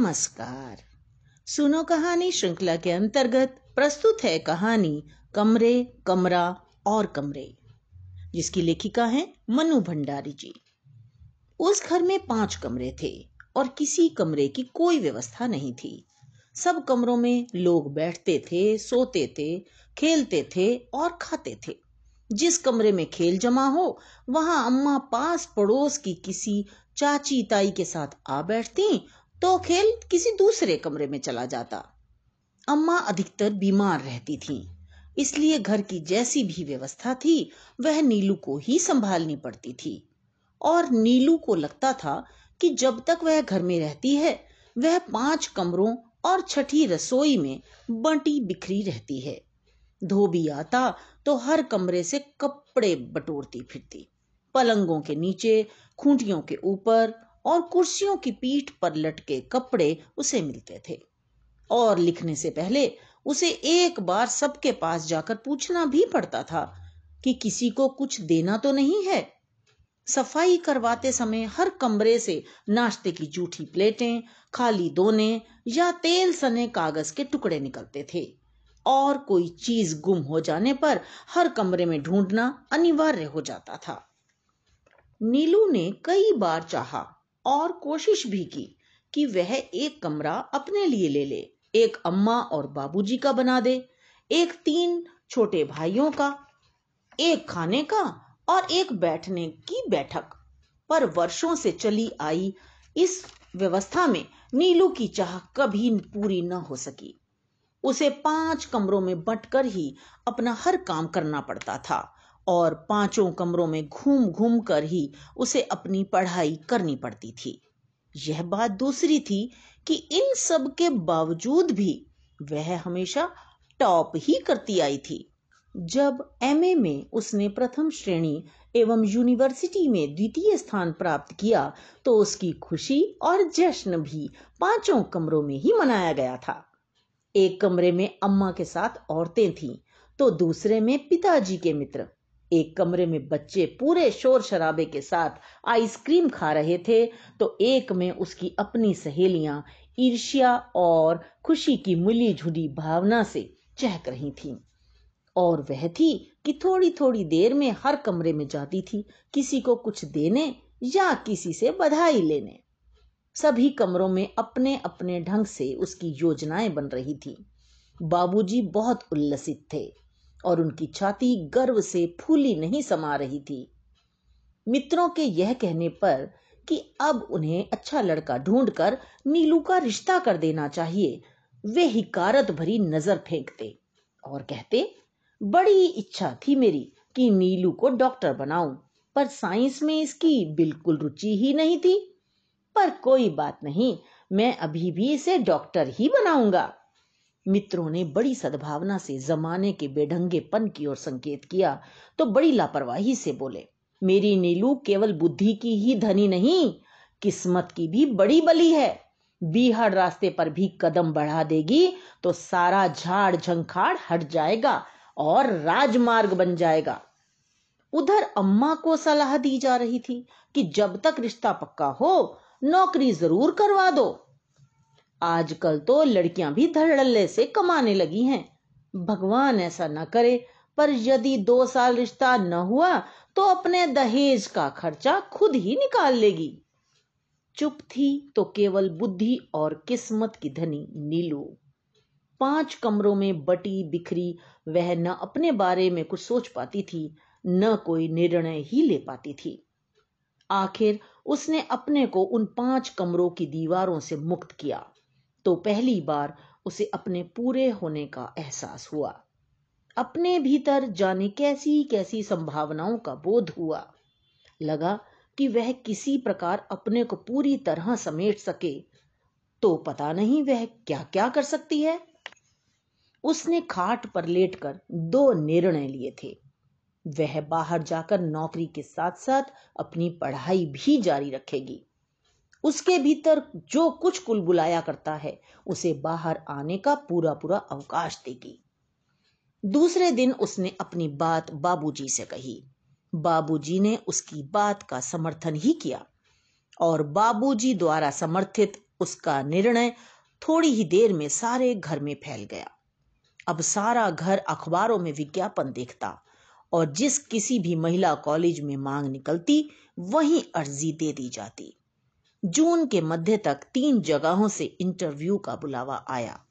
नमस्कार। सुनो कहानी श्रृंखला के अंतर्गत प्रस्तुत है कहानी कमरे, कमरा और कमरे, जिसकी लेखिका है मनु भंडारी जी। उस घर में पाँच कमरे थे और किसी कमरे की कोई व्यवस्था नहीं थी। सब कमरों में लोग बैठते थे, सोते थे, खेलते थे और खाते थे। जिस कमरे में खेल जमा हो, वहाँ अम्मा पास पड़ोस की किसी चाची ताई के साथ आ बैठती तो खेल किसी दूसरे कमरे में चला जाता। अम्मा अधिकतर बीमार रहती थी, इसलिए घर की जैसी भी व्यवस्था थी, वह नीलू को ही संभालनी पड़ती थी। और नीलू को लगता था कि जब तक वह घर में रहती है, वह पाँच कमरों और छठी रसोई में बंटी बिखरी रहती है। धोबी आता तो हर कमरे से कपड़े बटोरती फिरती। पलंगों के नीचे, खूंटियों के ऊपर और कुर्सियों की पीठ पर लटके कपड़े उसे मिलते थे। और लिखने से पहले उसे एक बार सबके पास जाकर पूछना भी पड़ता था कि किसी को कुछ देना तो नहीं है। सफ़ाई करवाते समय हर कमरे से नाश्ते की जूठी प्लेटें, खाली दोने या तेल सने कागज़ के टुकड़े निकलते थे। और कोई चीज़ गुम हो जाने पर हर कमरे में ढूंढना अनिवार्य हो जाता था। नीलू ने कई बार चाहा और कोशिश भी की कि वह एक कमरा अपने लिए ले ले। एक अम्मा और बाबूजी का बना दे, एक तीन छोटे भाइयों का, एक खाने का और एक बैठने की बैठक। पर वर्षों से चली आई इस व्यवस्था में नीलू की चाह कभी पूरी न हो सकी। उसे पाँच कमरों में बंटकर ही अपना हर काम करना पड़ता था। और पाँचों कमरों में घूम घूम कर ही उसे अपनी पढ़ाई करनी पड़ती थी। यह बात दूसरी थी कि इन सब के बावजूद भी वह हमेशा टॉप ही करती आई थी। जब एमए में उसने प्रथम श्रेणी एवं यूनिवर्सिटी में द्वितीय स्थान प्राप्त किया तो उसकी खुशी और जश्न भी पाँचों कमरों में ही मनाया गया था। एक कमरे में अम्मा के साथ औरतें थीं तो दूसरे में पिताजी के मित्र। एक कमरे में बच्चे पूरे शोर शराबे के साथ आइसक्रीम खा रहे थे तो एक में उसकी अपनी सहेलियाँ ईर्ष्या और खुशी की मिली झुली भावना से चहक रही थीं। और वह थी कि थोड़ी थोड़ी देर में हर कमरे में जाती थी, किसी को कुछ देने या किसी से बधाई लेने। सभी कमरों में अपने अपने ढंग से उसकी योजनाएँ बन रही थी। बाबूजी बहुत उल्लसित थे। और उनकी छाती गर्व से फूली नहीं समा रही थी। मित्रों के यह कहने पर कि अब उन्हें अच्छा लड़का ढूंढकर नीलू का रिश्ता कर देना चाहिए, वे हिकारत भरी नज़र फेंकते और कहते, बड़ी इच्छा थी मेरी कि नीलू को डॉक्टर बनाऊँ, पर साइंस में इसकी बिल्कुल रुचि ही नहीं थी। पर कोई बात नहीं, मैं अभी भी इसे डॉक्टर ही बनाऊँगा। मित्रों ने बड़ी सद्भावना से जमाने के बेढंगेपन की ओर संकेत किया तो बड़ी लापरवाही से बोले, मेरी नीलू केवल बुद्धि की ही धनी नहीं, किस्मत की भी बड़ी बली है। बीहड़ रास्ते पर भी कदम बढ़ा देगी तो सारा झाड़ झंखाड़ हट जाएगा और राजमार्ग बन जाएगा। उधर अम्मा को सलाह दी जा रही थी कि जब तक रिश्ता पक्का हो, नौकरी ज़रूर करवा दो। आजकल तो लड़कियाँ भी धड़ल्ले से कमाने लगी हैं। भगवान ऐसा न करे, पर यदि दो साल रिश्ता न हुआ तो अपने दहेज का खर्चा खुद ही निकाल लेगी। चुप थी तो केवल बुद्धि और किस्मत की धनी नीलू। पाँच कमरों में बटी बिखरी, वह न अपने बारे में कुछ सोच पाती थी, न कोई निर्णय ही ले पाती थी। आखिर उसने अपने को उन पाँच कमरों की दीवारों से मुक्त किया। तो पहली बार उसे अपने पूरे होने का एहसास हुआ। अपने भीतर जाने कैसी कैसी संभावनाओं का बोध हुआ। लगा कि वह किसी प्रकार अपने को पूरी तरह समेट सके तो पता नहीं वह क्या क्या कर सकती है। उसने खाट पर लेटकर दो निर्णय लिए थे। वह बाहर जाकर नौकरी के साथ साथ अपनी पढ़ाई भी जारी रखेगी। उसके भीतर जो कुछ कुल बुलाया करता है, उसे बाहर आने का पूरा पूरा अवकाश देगी। दूसरे दिन उसने अपनी बात बाबूजी से कही। बाबूजी ने उसकी बात का समर्थन ही किया और बाबूजी द्वारा समर्थित उसका निर्णय थोड़ी ही देर में सारे घर में फैल गया। अब सारा घर अखबारों में विज्ञापन देखता और जिस किसी भी महिला कॉलेज में मांग निकलती, वहीं अर्जी दे दी जाती। जून के मध्य तक तीन जगहों से इंटरव्यू का बुलावा आया।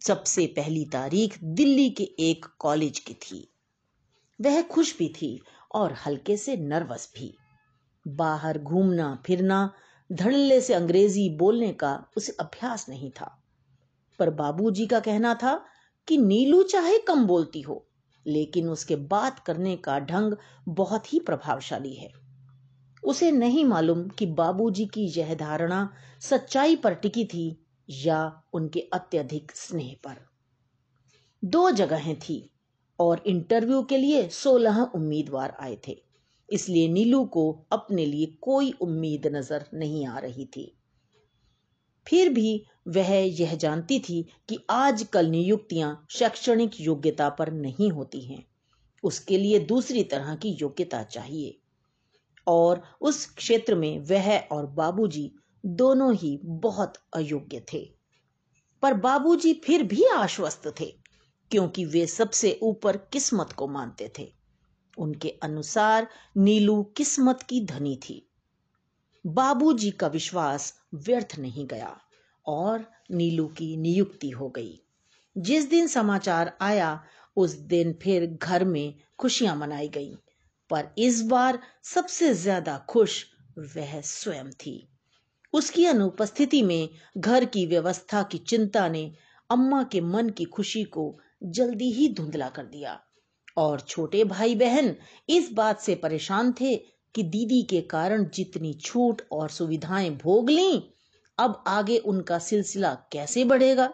सबसे पहली तारीख दिल्ली के एक कॉलेज की थी। वह खुश भी थी और हल्के से नर्वस भी। बाहर घूमना, फिरना, धड़ल्ले से अंग्रेज़ी बोलने का उसे अभ्यास नहीं था। पर बाबूजी का कहना था कि नीलू चाहे कम बोलती हो, लेकिन उसके बात करने का ढंग बहुत ही प्रभावशाली है। उसे नहीं मालूम कि बाबूजी की यह धारणा सच्चाई पर टिकी थी या उनके अत्यधिक स्नेह पर। दो जगहें थी और इंटरव्यू के लिए सोलह उम्मीदवार आए थे, इसलिए नीलू को अपने लिए कोई उम्मीद नज़र नहीं आ रही थी। फिर भी वह यह जानती थी कि आजकल नियुक्तियाँ शैक्षणिक योग्यता पर नहीं होती हैं, उसके लिए दूसरी तरह की योग्यता चाहिए। और उस क्षेत्र में वह और बाबूजी दोनों ही बहुत अयोग्य थे। पर बाबूजी फिर भी आश्वस्त थे, क्योंकि वे सबसे ऊपर किस्मत को मानते थे। उनके अनुसार नीलू किस्मत की धनी थी। बाबूजी का विश्वास व्यर्थ नहीं गया और नीलू की नियुक्ति हो गई। जिस दिन समाचार आया, उस दिन फिर घर में खुशियाँ मनाई गईं। पर इस बार सबसे ज़्यादा खुश वह स्वयं थी। उसकी अनुपस्थिति में घर की व्यवस्था की चिंता ने अम्मा के मन की खुशी को जल्दी ही धुंधला कर दिया। और छोटे भाई बहन इस बात से परेशान थे कि दीदी के कारण जितनी छूट और सुविधाएँ भोग ली, अब आगे उनका सिलसिला कैसे बढ़ेगा?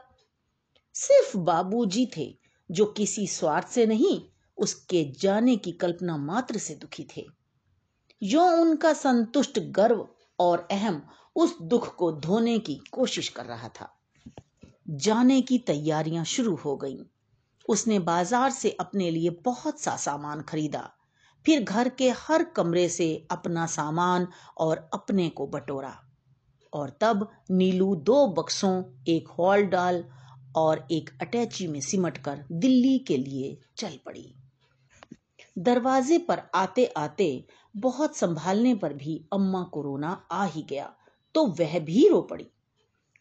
सिर्फ़ बाबूजी थे जो किसी स्वार्थ से नहीं उसके जाने की कल्पना मात्र से दुखी थे। जो उनका संतुष्ट गर्व और अहम उस दुख को धोने की कोशिश कर रहा था। जाने की तैयारियाँ शुरू हो गईं। उसने बाज़ार से अपने लिए बहुत सा सामान खरीदा। फिर घर के हर कमरे से अपना सामान और अपने को बटोरा। और तब नीलू दो बक्सों, एक हॉल डाल और एक अटैची में सिमट कर दिल्ली के लिए चल पड़ी। दरवाजे पर आते आते बहुत संभालने पर भी अम्मा को रोना आ ही गया तो वह भी रो पड़ी।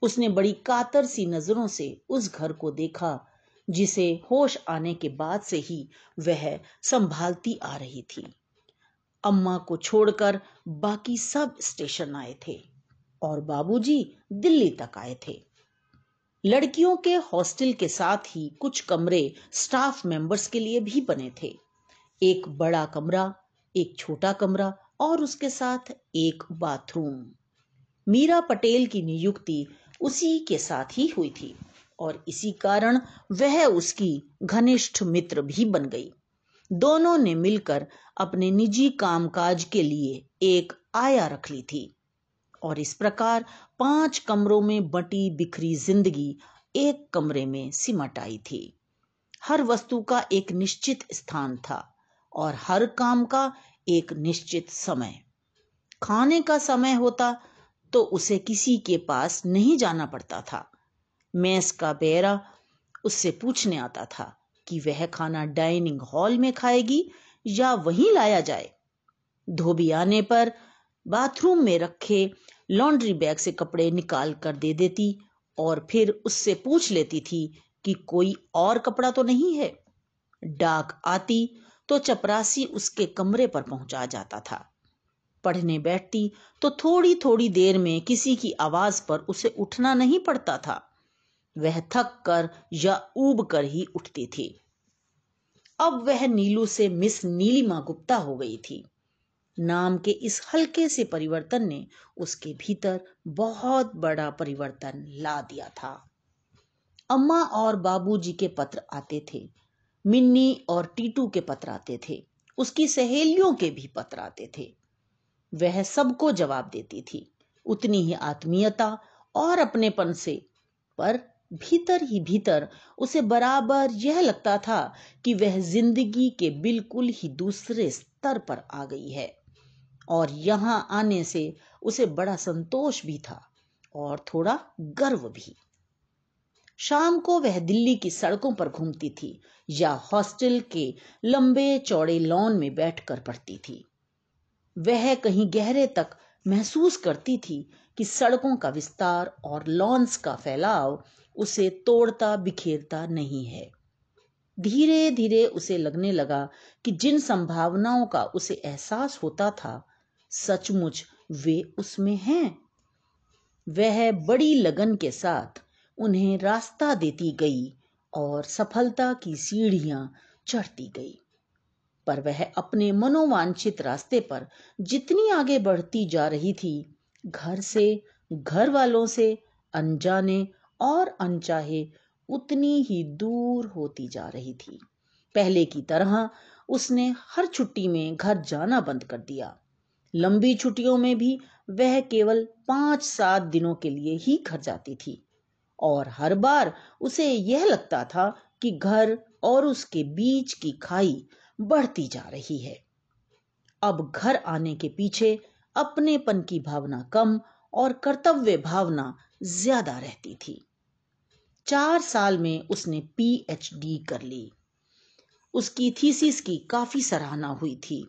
उसने बड़ी कातर सी नज़रों से उस घर को देखा, जिसे होश आने के बाद से ही वह संभालती आ रही थी। अम्मा को छोड़कर बाकी सब स्टेशन आए थे और बाबूजी दिल्ली तक आए थे। लड़कियों के हॉस्टल के साथ ही कुछ कमरे स्टाफ मेंबर्स के लिए भी बने थे। एक बड़ा कमरा, एक छोटा कमरा और उसके साथ एक बाथरूम। मीरा पटेल की नियुक्ति उसी के साथ ही हुई थी और इसी कारण वह उसकी घनिष्ठ मित्र भी बन गई। दोनों ने मिलकर अपने निजी कामकाज के लिए एक आया रख ली थी और इस प्रकार पाँच कमरों में बटी बिखरी ज़िंदगी एक कमरे में सिमट आई थी। हर वस्तु का एक निश्चित स्थान था। और हर काम का एक निश्चित समय। खाने का समय होता तो उसे किसी के पास नहीं जाना पड़ता था। मैस का बेरा उससे पूछने आता था कि वह खाना डाइनिंग हॉल में खाएगी या वहीं लाया जाए। धोबी आने पर बाथरूम में रखे लॉन्ड्री बैग से कपड़े निकाल कर दे देती और फिर उससे पूछ लेती थी कि कोई और कपड़ा तो नहीं है। डाक आती तो चपरासी उसके कमरे पर पहुँचा जाता था। पढ़ने बैठती तो थोड़ी थोड़ी देर में किसी की आवाज़ पर उसे उठना नहीं पड़ता था। वह थक कर या ऊब कर ही उठती थी। अब वह नीलू से मिस नीलिमा गुप्ता हो गई थी। नाम के इस हल्के से परिवर्तन ने उसके भीतर बहुत बड़ा परिवर्तन ला दिया था। अम्मा और बाबूजी के पत्र आते थे। मिन्नी और टीटू के पत्र आते थे। उसकी सहेलियों के भी पत्र आते थे। वह सबको जवाब देती थी। उतनी ही आत्मीयता और अपनेपन से। पर भीतर ही भीतर उसे बराबर यह लगता था कि वह ज़िंदगी के बिल्कुल ही दूसरे स्तर पर आ गई है। और यहाँ आने से उसे बड़ा संतोष भी था और थोड़ा गर्व भी। शाम को वह दिल्ली की सड़कों पर घूमती थी या हॉस्टल के लंबे चौड़े लॉन में बैठकर पढ़ती थी। वह कहीं गहरे तक महसूस करती थी कि सड़कों का विस्तार और लॉन्स का फैलाव उसे तोड़ता बिखेरता नहीं है। धीरे धीरे उसे लगने लगा कि जिन संभावनाओं का उसे एहसास होता था, सचमुच वे उसमें हैं। वह बड़ी लगन के साथ उन्हें रास्ता देती गई और सफलता की सीढ़ियाँ चढ़ती गई। पर वह अपने मनोवांछित रास्ते पर जितनी आगे बढ़ती जा रही थी, घर से घर वालों से, अनजाने और अनचाहे, उतनी ही दूर होती जा रही थी। पहले की तरह उसने हर छुट्टी में घर जाना बंद कर दिया। लंबी छुट्टियों में भी वह केवल पाँच सात दिनों के लिए ही घर जाती थी। और हर बार उसे यह लगता था कि घर और उसके बीच की खाई बढ़ती जा रही है। अब घर आने के पीछे अपनेपन की भावना कम और कर्तव्य भावना ज़्यादा रहती थी। चार साल में उसने पीएचडी कर ली। उसकी थीसिस की काफ़ी सराहना हुई थी।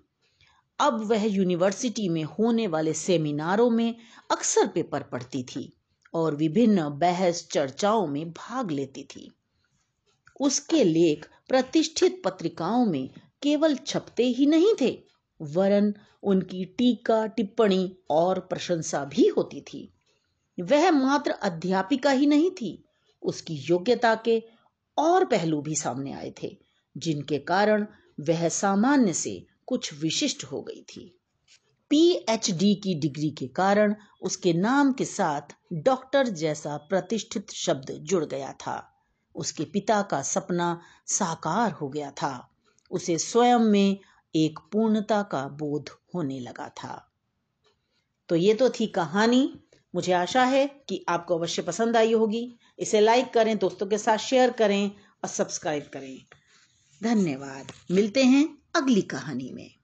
अब वह यूनिवर्सिटी में होने वाले सेमिनारों में अक्सर पेपर पढ़ती थी। और विभिन्न बहस चर्चाओं में भाग लेती थी। उसके लेख प्रतिष्ठित पत्रिकाओं में केवल छपते ही नहीं थे, वरन उनकी टीका, टिप्पणी और प्रशंसा भी होती थी। वह मात्र अध्यापिका ही नहीं थी, उसकी योग्यता के और पहलू भी सामने आए थे, जिनके कारण वह सामान्य से कुछ विशिष्ट हो गई थी। पीएचडी की डिग्री के कारण उसके नाम के साथ डॉक्टर जैसा प्रतिष्ठित शब्द जुड़ गया था। उसके पिता का सपना साकार हो गया था। उसे स्वयं में एक पूर्णता का बोध होने लगा था। तो ये तो थी कहानी। मुझे आशा है कि आपको अवश्य पसंद आई होगी। इसे लाइक करें, दोस्तों के साथ शेयर करें और सब्सक्राइब करें। धन्यवाद। मिलते हैं अगली कहानी में।